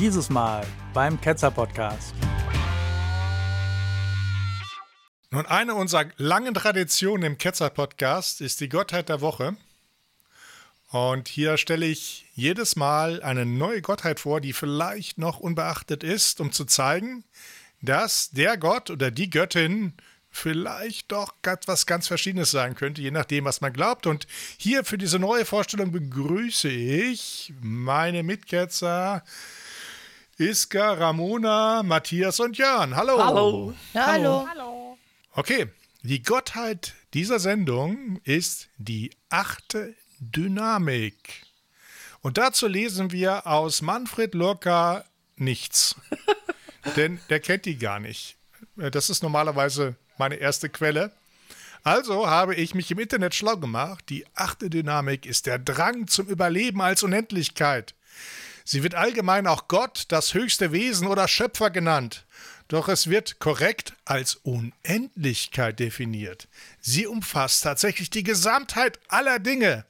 Dieses Mal beim Ketzer Podcast. Nun, eine unserer langen Traditionen im Ketzer Podcast ist die Gottheit der Woche. Und hier stelle ich jedes Mal eine neue Gottheit vor, die vielleicht noch unbeachtet ist, um zu zeigen, dass der Gott oder die Göttin vielleicht doch etwas ganz Verschiedenes sein könnte, je nachdem, was man glaubt. Und hier für diese neue Vorstellung begrüße ich meine Mitketzer Iska, Ramona, Matthias und Jörn. Hallo. Hallo. Hallo. hallo. Okay, die Gottheit dieser Sendung ist die achte Dynamik. Und dazu lesen wir aus Manfred Lorca nichts. Denn der kennt die gar nicht. Das ist normalerweise meine erste Quelle. Also habe ich mich im Internet schlau gemacht. Die achte Dynamik ist der Drang zum Überleben als Unendlichkeit. Sie wird allgemein auch Gott, das höchste Wesen oder Schöpfer genannt. Doch es wird korrekt als Unendlichkeit definiert. Sie umfasst tatsächlich die Gesamtheit aller Dinge.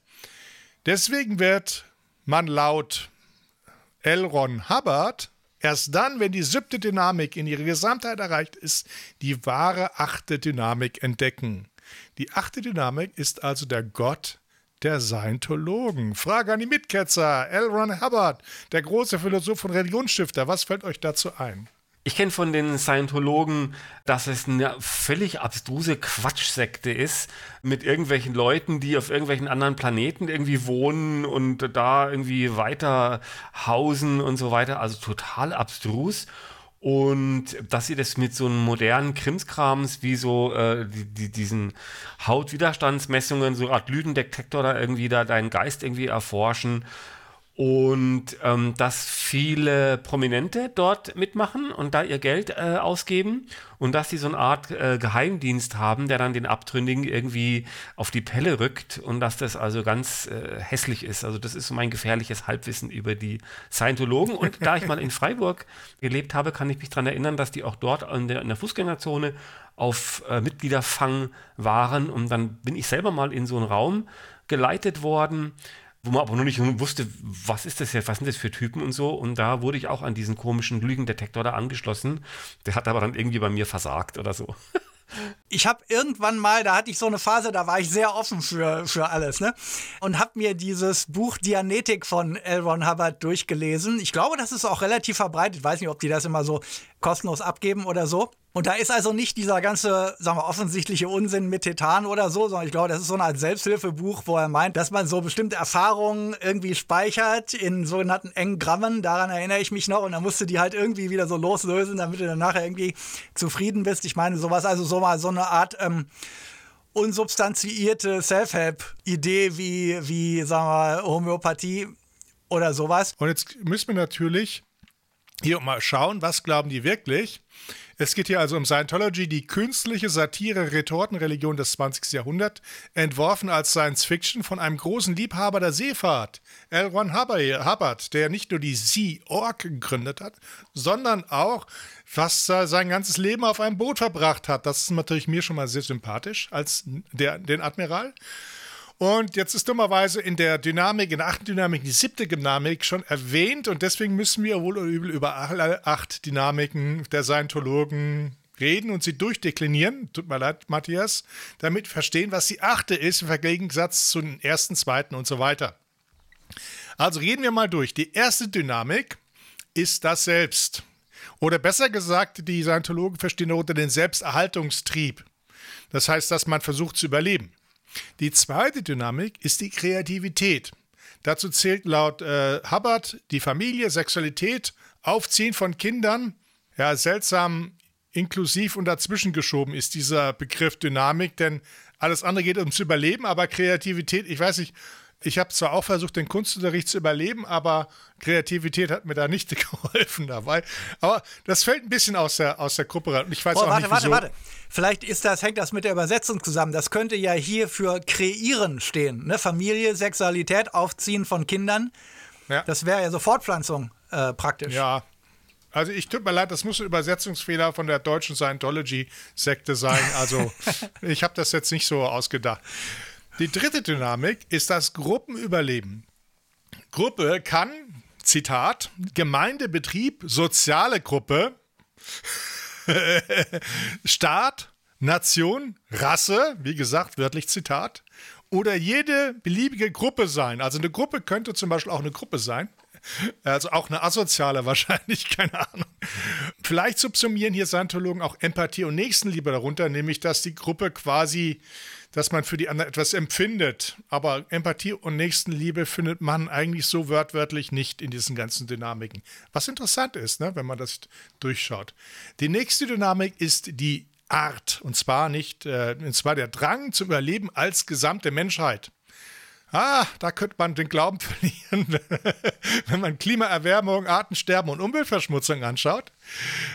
Deswegen wird man laut L. Ron Hubbard erst dann, wenn die siebte Dynamik in ihrer Gesamtheit erreicht ist, die wahre achte Dynamik entdecken. Die achte Dynamik ist also der Gott der Scientologen. Frage an die Mitketzer. L. Ron Hubbard, der große Philosoph und Religionsstifter. Was fällt euch dazu ein? Ich kenne von den Scientologen, dass es eine völlig abstruse Quatschsekte ist mit irgendwelchen Leuten, die auf irgendwelchen anderen Planeten irgendwie wohnen und da irgendwie weiter hausen und so weiter. Also total abstrus. Und dass sie das mit so einem modernen Krimskrams wie so äh, die, die, diesen Hautwiderstandsmessungen, so Art Lügendetektor da irgendwie da deinen Geist irgendwie erforschen und ähm, dass viele Prominente dort mitmachen und da ihr Geld äh, ausgeben und dass sie so eine Art äh, Geheimdienst haben, der dann den Abtrünnigen irgendwie auf die Pelle rückt und dass das also ganz äh, hässlich ist. Also das ist so mein gefährliches Halbwissen über die Scientologen. Und da ich mal in Freiburg gelebt habe, kann ich mich daran erinnern, dass die auch dort in der, in der Fußgängerzone auf äh, Mitgliederfang waren und dann bin ich selber mal in so einen Raum geleitet worden wo man aber noch nicht wusste, was ist das jetzt, was sind das für Typen und so. Und da wurde ich auch an diesen komischen Lügendetektor da angeschlossen. Der hat aber dann irgendwie bei mir versagt oder so. Ich habe irgendwann mal, da hatte ich so eine Phase, da war ich sehr offen für, für alles, ne? Und habe mir dieses Buch Dianetik von L. Ron Hubbard durchgelesen. Ich glaube, das ist auch relativ verbreitet. Ich weiß nicht, ob die das immer so kostenlos abgeben oder so. Und da ist also nicht dieser ganze, sagen wir, offensichtliche Unsinn mit Tetan oder so, sondern ich glaube, das ist so eine Art Selbsthilfebuch, wo er meint, dass man so bestimmte Erfahrungen irgendwie speichert in sogenannten Engrammen. Daran erinnere ich mich noch. Und dann musst du die halt irgendwie wieder so loslösen, damit du dann nachher irgendwie zufrieden bist. Ich meine, sowas, also so mal so eine Art ähm, unsubstanziierte Self-Help-Idee wie, wie, sagen wir, Homöopathie oder sowas. Und jetzt müssen wir natürlich hier mal schauen, was glauben die wirklich? Es geht hier also um Scientology, die künstliche Satire-Retortenreligion des 20. Jahrhunderts, entworfen als Science Fiction von einem großen Liebhaber der Seefahrt, L. Ron Hubbard, der nicht nur die Sea Org gegründet hat, sondern auch fast sein ganzes Leben auf einem Boot verbracht hat. Das ist natürlich mir schon mal sehr sympathisch als der, den Admiral. Und jetzt ist dummerweise in der Dynamik, in der achten Dynamik, die siebte Dynamik schon erwähnt. Und deswegen müssen wir wohl oder übel über alle acht Dynamiken der Scientologen reden und sie durchdeklinieren. Tut mir leid, Matthias, damit verstehen, was die achte ist im Gegensatz zu den ersten, zweiten und so weiter. Also reden wir mal durch. Die erste Dynamik ist das Selbst. Oder besser gesagt, die Scientologen verstehen unter den Selbsterhaltungstrieb. Das heißt, dass man versucht zu überleben. Die zweite Dynamik ist die Kreativität. Dazu zählt laut äh, Hubbard die Familie, Sexualität, Aufziehen von Kindern. Ja, seltsam inklusiv und dazwischen geschoben ist dieser Begriff Dynamik, denn alles andere geht ums Überleben, aber Kreativität, ich weiß nicht, ich habe zwar auch versucht, den Kunstunterricht zu überleben, aber Kreativität hat mir da nicht geholfen dabei. Aber das fällt ein bisschen aus der, aus der Gruppe rein. Ich weiß Boah, auch warte, nicht, warte, wieso. warte. Vielleicht ist das, hängt das mit der Übersetzung zusammen. Das könnte ja hier für kreieren stehen. Ne? Familie, Sexualität, Aufziehen von Kindern. Ja. Das wäre ja so Fortpflanzung äh, praktisch. Ja. Also ich tut mir leid, das muss ein Übersetzungsfehler von der deutschen Scientology-Sekte sein. Also ich habe das jetzt nicht so ausgedacht. Die dritte Dynamik ist das Gruppenüberleben. Gruppe kann Zitat, Gemeinde, Betrieb, soziale Gruppe, Staat, Nation, Rasse, wie gesagt, wörtlich Zitat, oder jede beliebige Gruppe sein. Also eine Gruppe könnte zum Beispiel auch eine Gruppe sein. Also auch eine asoziale wahrscheinlich, keine Ahnung. Vielleicht subsumieren hier Scientologen auch Empathie und Nächstenliebe darunter, nämlich dass die Gruppe quasi, dass man für die anderen etwas empfindet. Aber Empathie und Nächstenliebe findet man eigentlich so wörtwörtlich nicht in diesen ganzen Dynamiken. Was interessant ist, ne, wenn man das durchschaut. Die nächste Dynamik ist die Art. Und zwar nicht, äh, und zwar der Drang zum Überleben als gesamte Menschheit. Ah, da könnte man den Glauben verlieren, wenn man Klimaerwärmung, Artensterben und Umweltverschmutzung anschaut.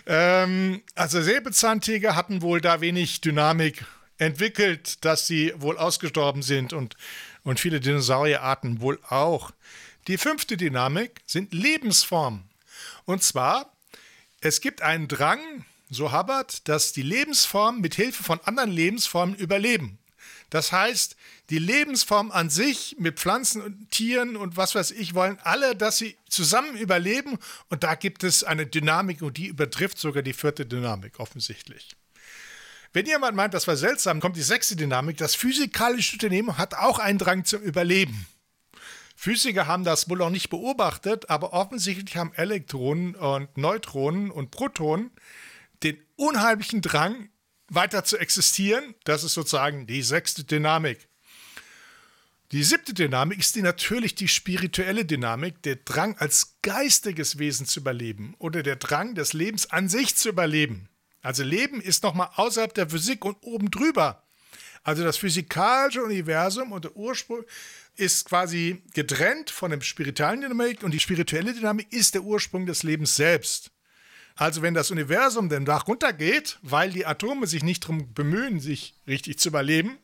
Ähm, also Säbelzahntiger hatten wohl da wenig Dynamik entwickelt, dass sie wohl ausgestorben sind und, und viele Dinosaurierarten wohl auch. Die fünfte Dynamik sind Lebensformen. Und zwar, es gibt einen Drang, so Hubbard, dass die Lebensformen mit Hilfe von anderen Lebensformen überleben. Das heißt, die Lebensform an sich mit Pflanzen und Tieren und was weiß ich wollen alle, dass sie zusammen überleben und da gibt es eine Dynamik und die übertrifft sogar die vierte Dynamik offensichtlich. Wenn jemand meint, das war seltsam, kommt die sechste Dynamik. Das physikalische Unternehmen hat auch einen Drang zum Überleben. Physiker haben das wohl noch nicht beobachtet, aber offensichtlich haben Elektronen und Neutronen und Protonen den unheimlichen Drang, weiter zu existieren. Das ist sozusagen die sechste Dynamik. Die siebte Dynamik ist die natürlich die spirituelle Dynamik, der Drang als geistiges Wesen zu überleben oder der Drang des Lebens an sich zu überleben. Also Leben ist nochmal außerhalb der Physik und oben drüber. Also das physikalische Universum und der Ursprung ist quasi getrennt von dem spirituellen Dynamik und die spirituelle Dynamik ist der Ursprung des Lebens selbst. Also wenn das Universum den Dach runtergeht, weil die Atome sich nicht darum bemühen, sich richtig zu überleben,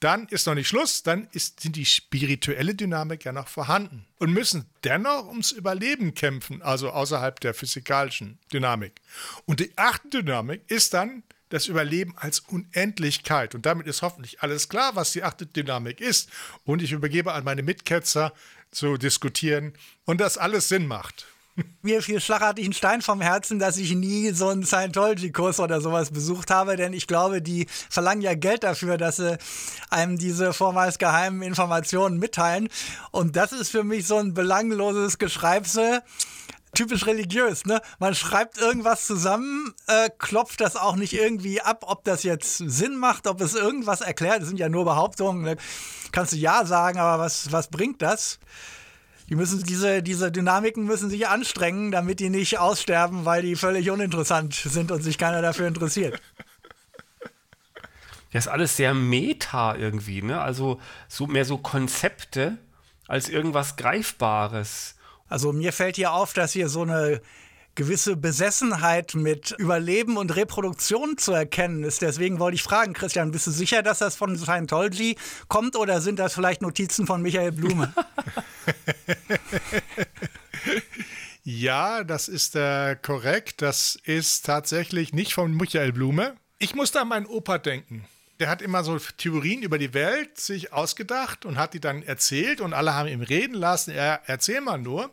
dann ist noch nicht Schluss, dann ist, die spirituelle Dynamik ja noch vorhanden und müssen dennoch ums Überleben kämpfen, also außerhalb der physikalischen Dynamik. Und die achte Dynamik ist dann das Überleben als Unendlichkeit. Und damit ist hoffentlich alles klar, was die achte Dynamik ist. Und ich übergebe an meine Mitketzer zu diskutieren und das alles Sinn macht. Mir fiel schlagartig ein Stein vom Herzen, dass ich nie so einen Scientology-Kurs oder sowas besucht habe, denn ich glaube, die verlangen ja Geld dafür, dass sie einem diese vormals geheimen Informationen mitteilen. Und das ist für mich so ein belangloses Geschreibse typisch religiös, ne? Man schreibt irgendwas zusammen, äh, klopft das auch nicht irgendwie ab, ob das jetzt Sinn macht, ob es irgendwas erklärt. Das sind ja nur Behauptungen. Ne? Kannst du ja sagen, aber was, was bringt das? Die müssen diese, diese Dynamiken müssen sich anstrengen, damit die nicht aussterben, weil die völlig uninteressant sind und sich keiner dafür interessiert. Ja, ist alles sehr meta irgendwie, ne? Also so mehr so Konzepte als irgendwas Greifbares. Also mir fällt hier auf, dass hier so eine gewisse Besessenheit mit Überleben und Reproduktion zu erkennen ist. Deswegen wollte ich fragen, Christian, bist du sicher, dass das von Scientology kommt oder sind das vielleicht Notizen von Michael Blume? ja, das ist äh, korrekt. Das ist tatsächlich nicht von Michael Blume. Ich musste an meinen Opa denken. Der hat immer so Theorien über die Welt sich ausgedacht und hat die dann erzählt und alle haben ihm reden lassen. Er erzähl mal nur.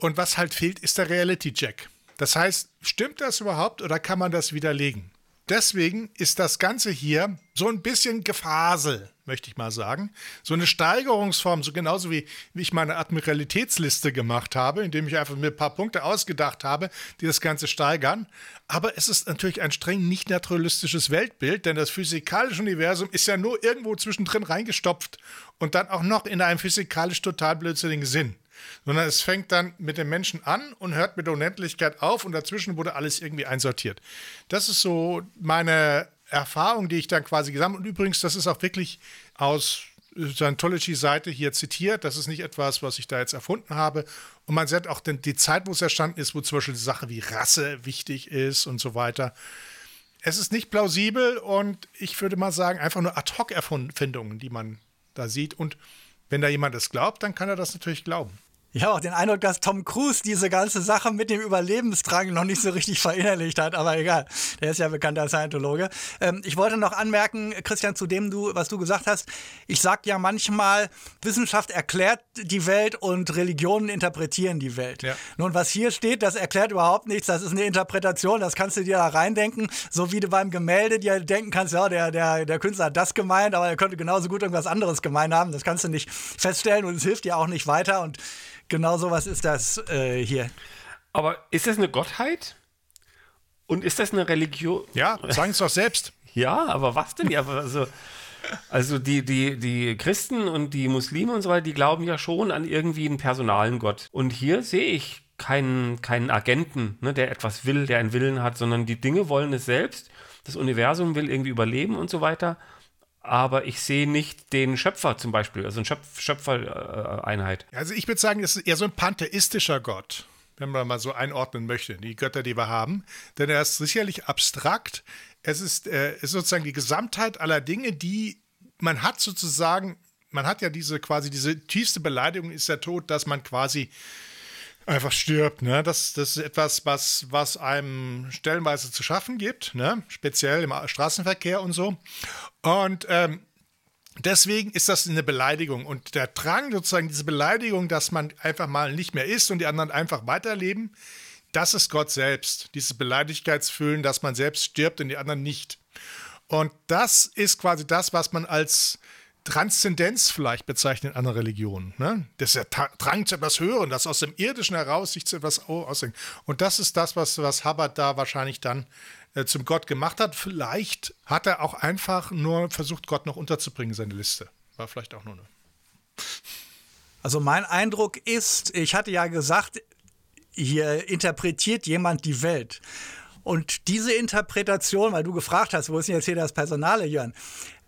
Und was halt fehlt, ist der Reality-Check. Das heißt, stimmt das überhaupt oder kann man das widerlegen? Deswegen ist das Ganze hier so ein bisschen Gefasel, möchte ich mal sagen. So eine Steigerungsform, so genauso wie, wie ich meine Admiralitätsliste gemacht habe, indem ich einfach mir ein paar Punkte ausgedacht habe, die das Ganze steigern. Aber es ist natürlich ein streng nicht naturalistisches Weltbild, denn das physikalische Universum ist ja nur irgendwo zwischendrin reingestopft und dann auch noch in einem physikalisch total blödsinnigen Sinn sondern es fängt dann mit dem Menschen an und hört mit der Unendlichkeit auf und dazwischen wurde alles irgendwie einsortiert. Das ist so meine Erfahrung, die ich dann quasi gesammelt und übrigens, das ist auch wirklich aus Scientology-Seite hier zitiert. Das ist nicht etwas, was ich da jetzt erfunden habe. Und man sieht auch die Zeit, wo es erstanden ist, wo zum Beispiel die Sache wie Rasse wichtig ist und so weiter. Es ist nicht plausibel und ich würde mal sagen, einfach nur Ad-Hoc-Erfindungen, die man da sieht. Und wenn da jemand es glaubt, dann kann er das natürlich glauben. Ich habe auch den Eindruck, dass Tom Cruise diese ganze Sache mit dem Überlebensdrang noch nicht so richtig verinnerlicht hat, aber egal. Der ist ja bekannter Scientologe. Ähm, ich wollte noch anmerken, Christian, zu dem du, was du gesagt hast. Ich sage ja manchmal, Wissenschaft erklärt die Welt und Religionen interpretieren die Welt. Ja. Nun, was hier steht, das erklärt überhaupt nichts. Das ist eine Interpretation, das kannst du dir da reindenken. So wie du beim Gemälde dir denken kannst, ja, der, der, der Künstler hat das gemeint, aber er könnte genauso gut irgendwas anderes gemeint haben. Das kannst du nicht feststellen und es hilft dir auch nicht weiter. Und Genau sowas ist das äh, hier. Aber ist das eine Gottheit? Und ist das eine Religion? Ja, sagen es doch selbst. ja, aber was denn? Ja, also, also die, die, die Christen und die Muslime und so weiter, die glauben ja schon an irgendwie einen personalen Gott. Und hier sehe ich keinen, keinen Agenten, ne, der etwas will, der einen Willen hat, sondern die Dinge wollen es selbst. Das Universum will irgendwie überleben und so weiter aber ich sehe nicht den Schöpfer zum Beispiel, also eine Schöpf Schöpfereinheit. also ich würde sagen, es ist eher so ein pantheistischer Gott, wenn man mal so einordnen möchte, die Götter, die wir haben. Denn er ist sicherlich abstrakt. Es ist, äh, ist sozusagen die Gesamtheit aller Dinge, die man hat sozusagen, man hat ja diese quasi, diese tiefste Beleidigung ist der Tod, dass man quasi einfach stirbt. Ne? Das, das ist etwas, was, was einem stellenweise zu schaffen gibt, ne? speziell im Straßenverkehr und so. Und ähm, deswegen ist das eine Beleidigung. Und der Drang, sozusagen diese Beleidigung, dass man einfach mal nicht mehr ist und die anderen einfach weiterleben, das ist Gott selbst. Dieses Beleidigkeitsfühlen, dass man selbst stirbt und die anderen nicht. Und das ist quasi das, was man als Transzendenz vielleicht bezeichnet in anderen Religionen. Ne? Das ist der Drang zu etwas Hören, das aus dem Irdischen heraus sich zu etwas ausdenken. Und das ist das, was, was Hubbard da wahrscheinlich dann äh, zum Gott gemacht hat. Vielleicht hat er auch einfach nur versucht, Gott noch unterzubringen, seine Liste. War vielleicht auch nur eine. Also mein Eindruck ist, ich hatte ja gesagt, hier interpretiert jemand die Welt. Und diese Interpretation, weil du gefragt hast, wo ist denn jetzt hier das Personale, Jörn?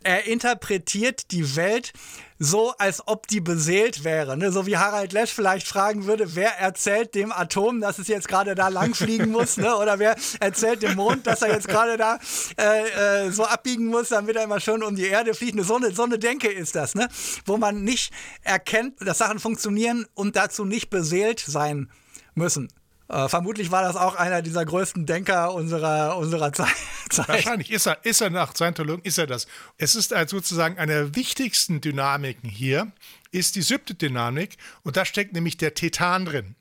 Er interpretiert die Welt so, als ob die beseelt wäre. Ne? So wie Harald Lesch vielleicht fragen würde, wer erzählt dem Atom, dass es jetzt gerade da langfliegen muss? Ne? Oder wer erzählt dem Mond, dass er jetzt gerade da äh, äh, so abbiegen muss, damit er immer schon um die Erde fliegt? Ne? So, eine, so eine Denke ist das, ne? wo man nicht erkennt, dass Sachen funktionieren und dazu nicht beseelt sein müssen. Äh, vermutlich war das auch einer dieser größten Denker unserer, unserer Zeit. Wahrscheinlich ist er, ist er nach Scientologen, ist er das. Es ist also sozusagen eine der wichtigsten Dynamiken hier, ist die siebte Dynamik und da steckt nämlich der Tetan drin.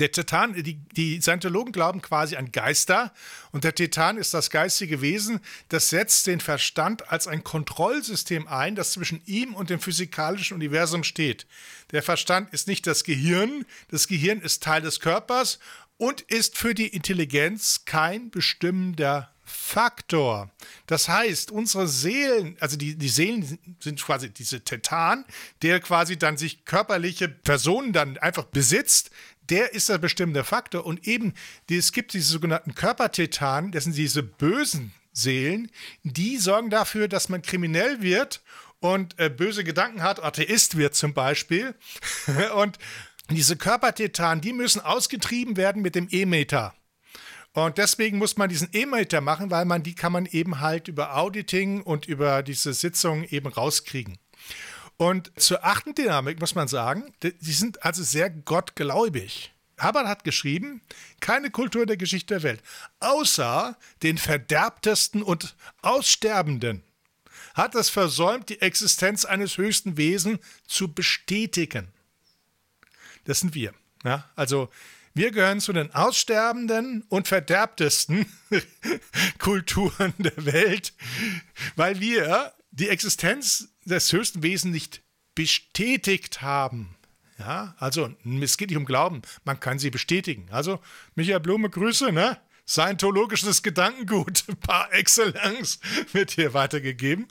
Der Titan, die, die Scientologen glauben quasi an Geister und der Titan ist das geistige Wesen, das setzt den Verstand als ein Kontrollsystem ein, das zwischen ihm und dem physikalischen Universum steht. Der Verstand ist nicht das Gehirn, das Gehirn ist Teil des Körpers und ist für die Intelligenz kein bestimmender Faktor. Das heißt, unsere Seelen, also die, die Seelen sind quasi diese Tetan, der quasi dann sich körperliche Personen dann einfach besitzt, der ist der bestimmende Faktor. Und eben, es gibt diese sogenannten Körpertetanen, das sind diese bösen Seelen, die sorgen dafür, dass man kriminell wird und äh, böse Gedanken hat, Atheist wird zum Beispiel. und diese Körpertetanen, die müssen ausgetrieben werden mit dem E-Meter. Und deswegen muss man diesen E-Meter machen, weil man die kann man eben halt über Auditing und über diese Sitzung eben rauskriegen. Und zur achten Dynamik muss man sagen, die sind also sehr gottgläubig. Hubbard hat geschrieben, keine Kultur der Geschichte der Welt, außer den verderbtesten und Aussterbenden, hat es versäumt, die Existenz eines höchsten Wesens zu bestätigen. Das sind wir. Ja? Also wir gehören zu den aussterbenden und verderbtesten Kulturen der Welt, weil wir die Existenz des höchsten Wesens nicht bestätigt haben. Ja, also es geht nicht um Glauben, man kann sie bestätigen. Also, Michael Blume, Grüße, ne? Scientologisches Gedankengut par excellence wird hier weitergegeben.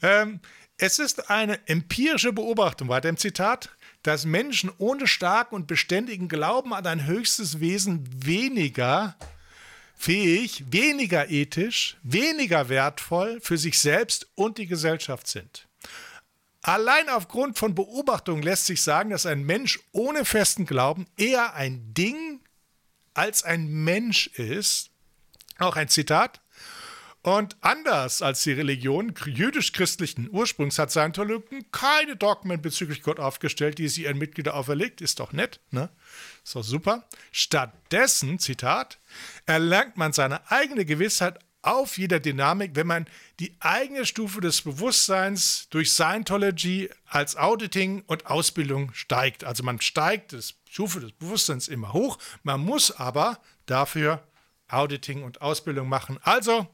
Ähm, es ist eine empirische Beobachtung, weiter im Zitat, dass Menschen ohne starken und beständigen Glauben an ein höchstes Wesen weniger fähig, weniger ethisch, weniger wertvoll für sich selbst und die Gesellschaft sind. Allein aufgrund von Beobachtungen lässt sich sagen, dass ein Mensch ohne festen Glauben eher ein Ding als ein Mensch ist. Auch ein Zitat. Und anders als die Religion jüdisch-christlichen Ursprungs hat Scientologen keine Dogmen bezüglich Gott aufgestellt, die sie ihren Mitgliedern auferlegt. Ist doch nett, ne? Ist doch super. Stattdessen, Zitat, erlangt man seine eigene Gewissheit auf jeder Dynamik, wenn man die eigene Stufe des Bewusstseins durch Scientology als Auditing und Ausbildung steigt. Also man steigt die Stufe des Bewusstseins immer hoch, man muss aber dafür Auditing und Ausbildung machen. Also,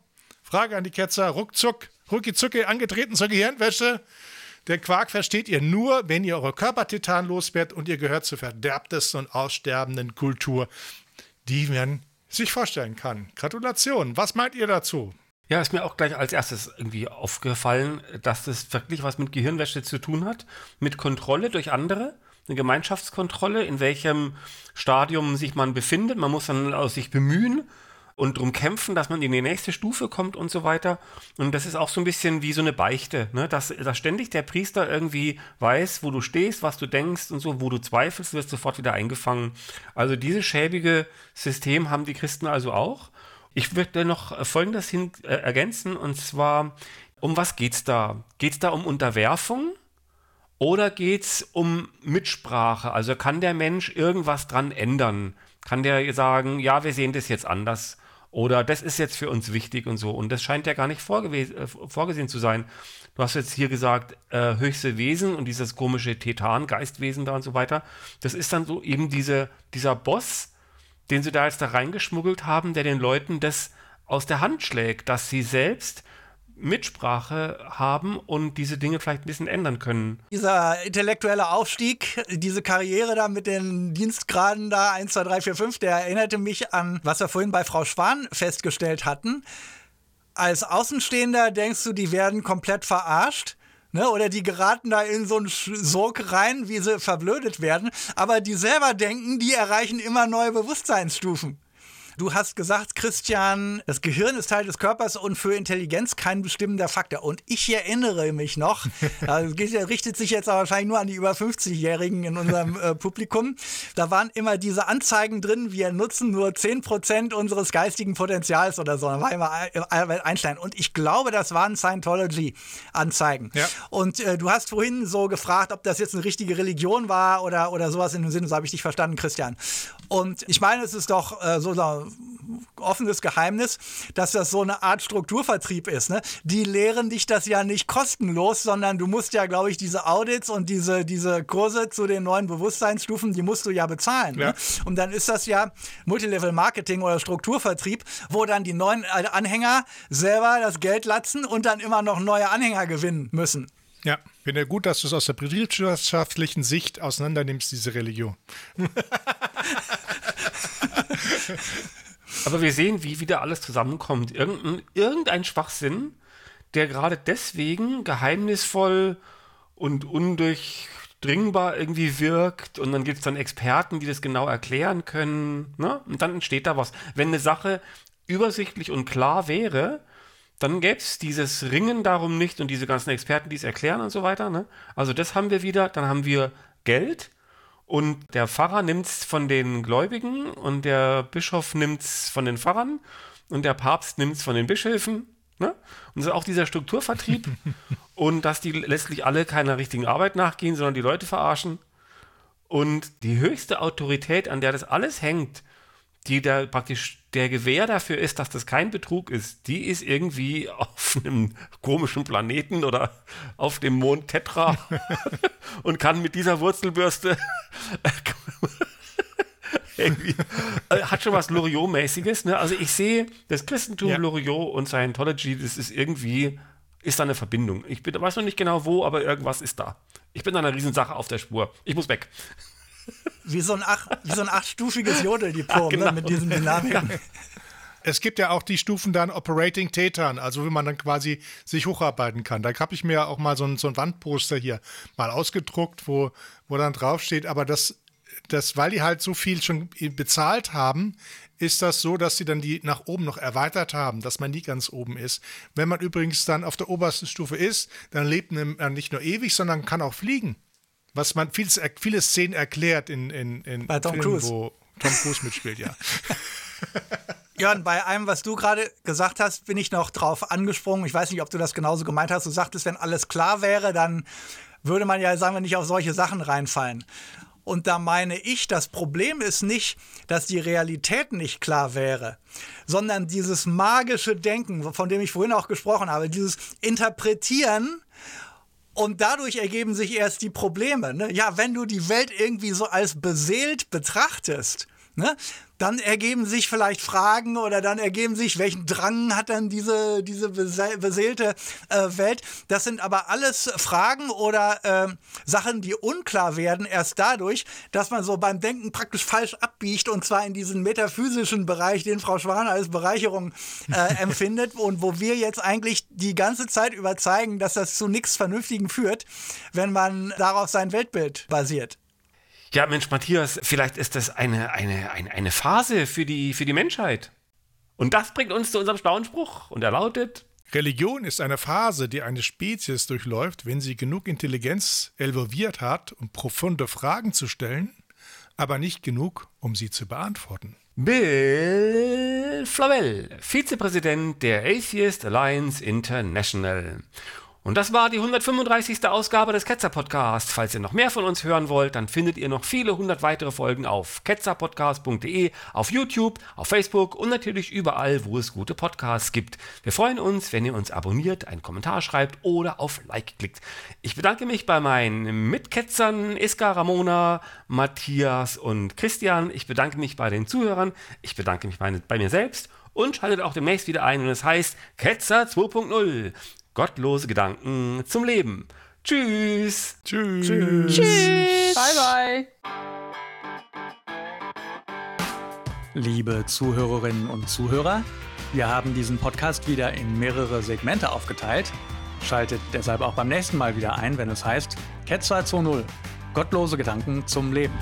Frage an die Ketzer, ruckzuck, ruckizucki angetreten zur Gehirnwäsche. Der Quark versteht ihr nur, wenn ihr eure Körpertitan loswerdet und ihr gehört zur verderbtesten und aussterbenden Kultur, die man sich vorstellen kann. Gratulation. Was meint ihr dazu? Ja, ist mir auch gleich als erstes irgendwie aufgefallen, dass das wirklich was mit Gehirnwäsche zu tun hat, mit Kontrolle durch andere, eine Gemeinschaftskontrolle, in welchem Stadium sich man befindet. Man muss dann aus sich bemühen und darum kämpfen, dass man in die nächste Stufe kommt und so weiter. Und das ist auch so ein bisschen wie so eine Beichte, ne? dass, dass ständig der Priester irgendwie weiß, wo du stehst, was du denkst und so, wo du zweifelst, wirst sofort wieder eingefangen. Also dieses schäbige System haben die Christen also auch. Ich würde noch Folgendes hin, äh, ergänzen, und zwar, um was geht es da? Geht es da um Unterwerfung? Oder geht es um Mitsprache? Also kann der Mensch irgendwas dran ändern? Kann der sagen, ja, wir sehen das jetzt anders? Oder das ist jetzt für uns wichtig und so. Und das scheint ja gar nicht äh, vorgesehen zu sein. Du hast jetzt hier gesagt, äh, höchste Wesen und dieses komische Tetan, Geistwesen da und so weiter. Das ist dann so eben diese, dieser Boss, den sie da jetzt da reingeschmuggelt haben, der den Leuten das aus der Hand schlägt, dass sie selbst Mitsprache haben und diese Dinge vielleicht ein bisschen ändern können. Dieser intellektuelle Aufstieg, diese Karriere da mit den Dienstgraden da 1, 2, 3, 4, 5, der erinnerte mich an, was wir vorhin bei Frau Schwan festgestellt hatten. Als Außenstehender denkst du, die werden komplett verarscht. Ne, oder die geraten da in so einen Sog rein, wie sie verblödet werden. Aber die selber denken, die erreichen immer neue Bewusstseinsstufen. Du hast gesagt, Christian, das Gehirn ist Teil des Körpers und für Intelligenz kein bestimmender Faktor. Und ich erinnere mich noch, also das richtet sich jetzt aber wahrscheinlich nur an die über 50-Jährigen in unserem äh, Publikum. Da waren immer diese Anzeigen drin, wir nutzen nur 10% unseres geistigen Potenzials oder so. Da war immer Albert Einstein. Und ich glaube, das waren Scientology-Anzeigen. Ja. Und äh, du hast vorhin so gefragt, ob das jetzt eine richtige Religion war oder, oder sowas in dem Sinne. So habe ich dich verstanden, Christian. Und ich meine, es ist doch äh, so, so offenes Geheimnis, dass das so eine Art Strukturvertrieb ist. Ne? Die lehren dich das ja nicht kostenlos, sondern du musst ja, glaube ich, diese Audits und diese, diese Kurse zu den neuen Bewusstseinsstufen, die musst du ja bezahlen. Ne? Ja. Ne? Und dann ist das ja Multilevel-Marketing oder Strukturvertrieb, wo dann die neuen Anhänger selber das Geld latzen und dann immer noch neue Anhänger gewinnen müssen. Ja, finde ja gut, dass du es aus der betriebswirtschaftlichen Sicht auseinandernimmst, diese Religion. Aber wir sehen, wie wieder alles zusammenkommt. Irgendein, irgendein Schwachsinn, der gerade deswegen geheimnisvoll und undurchdringbar irgendwie wirkt. Und dann gibt es dann Experten, die das genau erklären können. Ne? Und dann entsteht da was. Wenn eine Sache übersichtlich und klar wäre, dann gäbe es dieses Ringen darum nicht und diese ganzen Experten, die es erklären und so weiter. Ne? Also das haben wir wieder. Dann haben wir Geld und der Pfarrer nimmt es von den Gläubigen und der Bischof nimmt es von den Pfarrern und der Papst nimmt es von den Bischöfen. Ne? Und so auch dieser Strukturvertrieb und dass die letztlich alle keiner richtigen Arbeit nachgehen, sondern die Leute verarschen. Und die höchste Autorität, an der das alles hängt, die da praktisch der Gewähr dafür ist, dass das kein Betrug ist, die ist irgendwie auf einem komischen Planeten oder auf dem Mond Tetra und kann mit dieser Wurzelbürste irgendwie, äh, hat schon was Loriot-mäßiges. Ne? Also ich sehe das Christentum, ja. Loriot und Scientology, das ist irgendwie, ist da eine Verbindung. Ich bin, weiß noch nicht genau wo, aber irgendwas ist da. Ich bin da einer Riesensache auf der Spur. Ich muss weg. Wie so ein, ach, wie so ein achtstufiges Jodeldiplom ja, genau. ne, mit diesen Dynamiken. Es gibt ja auch die Stufen dann Operating Tetan, also wie man dann quasi sich hocharbeiten kann. Da habe ich mir auch mal so ein, so ein Wandposter hier mal ausgedruckt, wo, wo dann draufsteht, aber das, das, weil die halt so viel schon bezahlt haben, ist das so, dass sie dann die nach oben noch erweitert haben, dass man nie ganz oben ist. Wenn man übrigens dann auf der obersten Stufe ist, dann lebt man nicht nur ewig, sondern kann auch fliegen was man vieles, viele Szenen erklärt in, in, in Bei Tom Filmen, Cruise. wo Tom Cruise mitspielt, ja. Jörn, bei einem, was du gerade gesagt hast, bin ich noch drauf angesprungen. Ich weiß nicht, ob du das genauso gemeint hast. Du sagtest, wenn alles klar wäre, dann würde man ja, sagen wir, nicht auf solche Sachen reinfallen. Und da meine ich, das Problem ist nicht, dass die Realität nicht klar wäre, sondern dieses magische Denken, von dem ich vorhin auch gesprochen habe, dieses Interpretieren und dadurch ergeben sich erst die Probleme. Ne? Ja, wenn du die Welt irgendwie so als beseelt betrachtest, ne? Dann ergeben sich vielleicht Fragen oder dann ergeben sich, welchen Drang hat dann diese, diese beseelte äh, Welt. Das sind aber alles Fragen oder äh, Sachen, die unklar werden, erst dadurch, dass man so beim Denken praktisch falsch abbiegt und zwar in diesen metaphysischen Bereich, den Frau Schwan als Bereicherung äh, empfindet und wo wir jetzt eigentlich die ganze Zeit überzeugen, dass das zu nichts Vernünftigen führt, wenn man darauf sein Weltbild basiert. Ja, Mensch, Matthias, vielleicht ist das eine, eine, eine, eine Phase für die, für die Menschheit. Und das bringt uns zu unserem schlauen Spruch. Und er lautet: Religion ist eine Phase, die eine Spezies durchläuft, wenn sie genug Intelligenz elvolviert hat, um profunde Fragen zu stellen, aber nicht genug, um sie zu beantworten. Bill Flavel, Vizepräsident der Atheist Alliance International. Und das war die 135. Ausgabe des Ketzer Podcasts. Falls ihr noch mehr von uns hören wollt, dann findet ihr noch viele hundert weitere Folgen auf ketzerpodcast.de, auf YouTube, auf Facebook und natürlich überall, wo es gute Podcasts gibt. Wir freuen uns, wenn ihr uns abonniert, einen Kommentar schreibt oder auf Like klickt. Ich bedanke mich bei meinen Mitketzern Iska, Ramona, Matthias und Christian. Ich bedanke mich bei den Zuhörern. Ich bedanke mich bei, bei mir selbst und schaltet auch demnächst wieder ein, wenn es heißt Ketzer 2.0. Gottlose Gedanken zum Leben. Tschüss. Tschüss. Tschüss. Tschüss. Bye, bye. Liebe Zuhörerinnen und Zuhörer, wir haben diesen Podcast wieder in mehrere Segmente aufgeteilt. Schaltet deshalb auch beim nächsten Mal wieder ein, wenn es heißt Ketzer 2.0. Gottlose Gedanken zum Leben.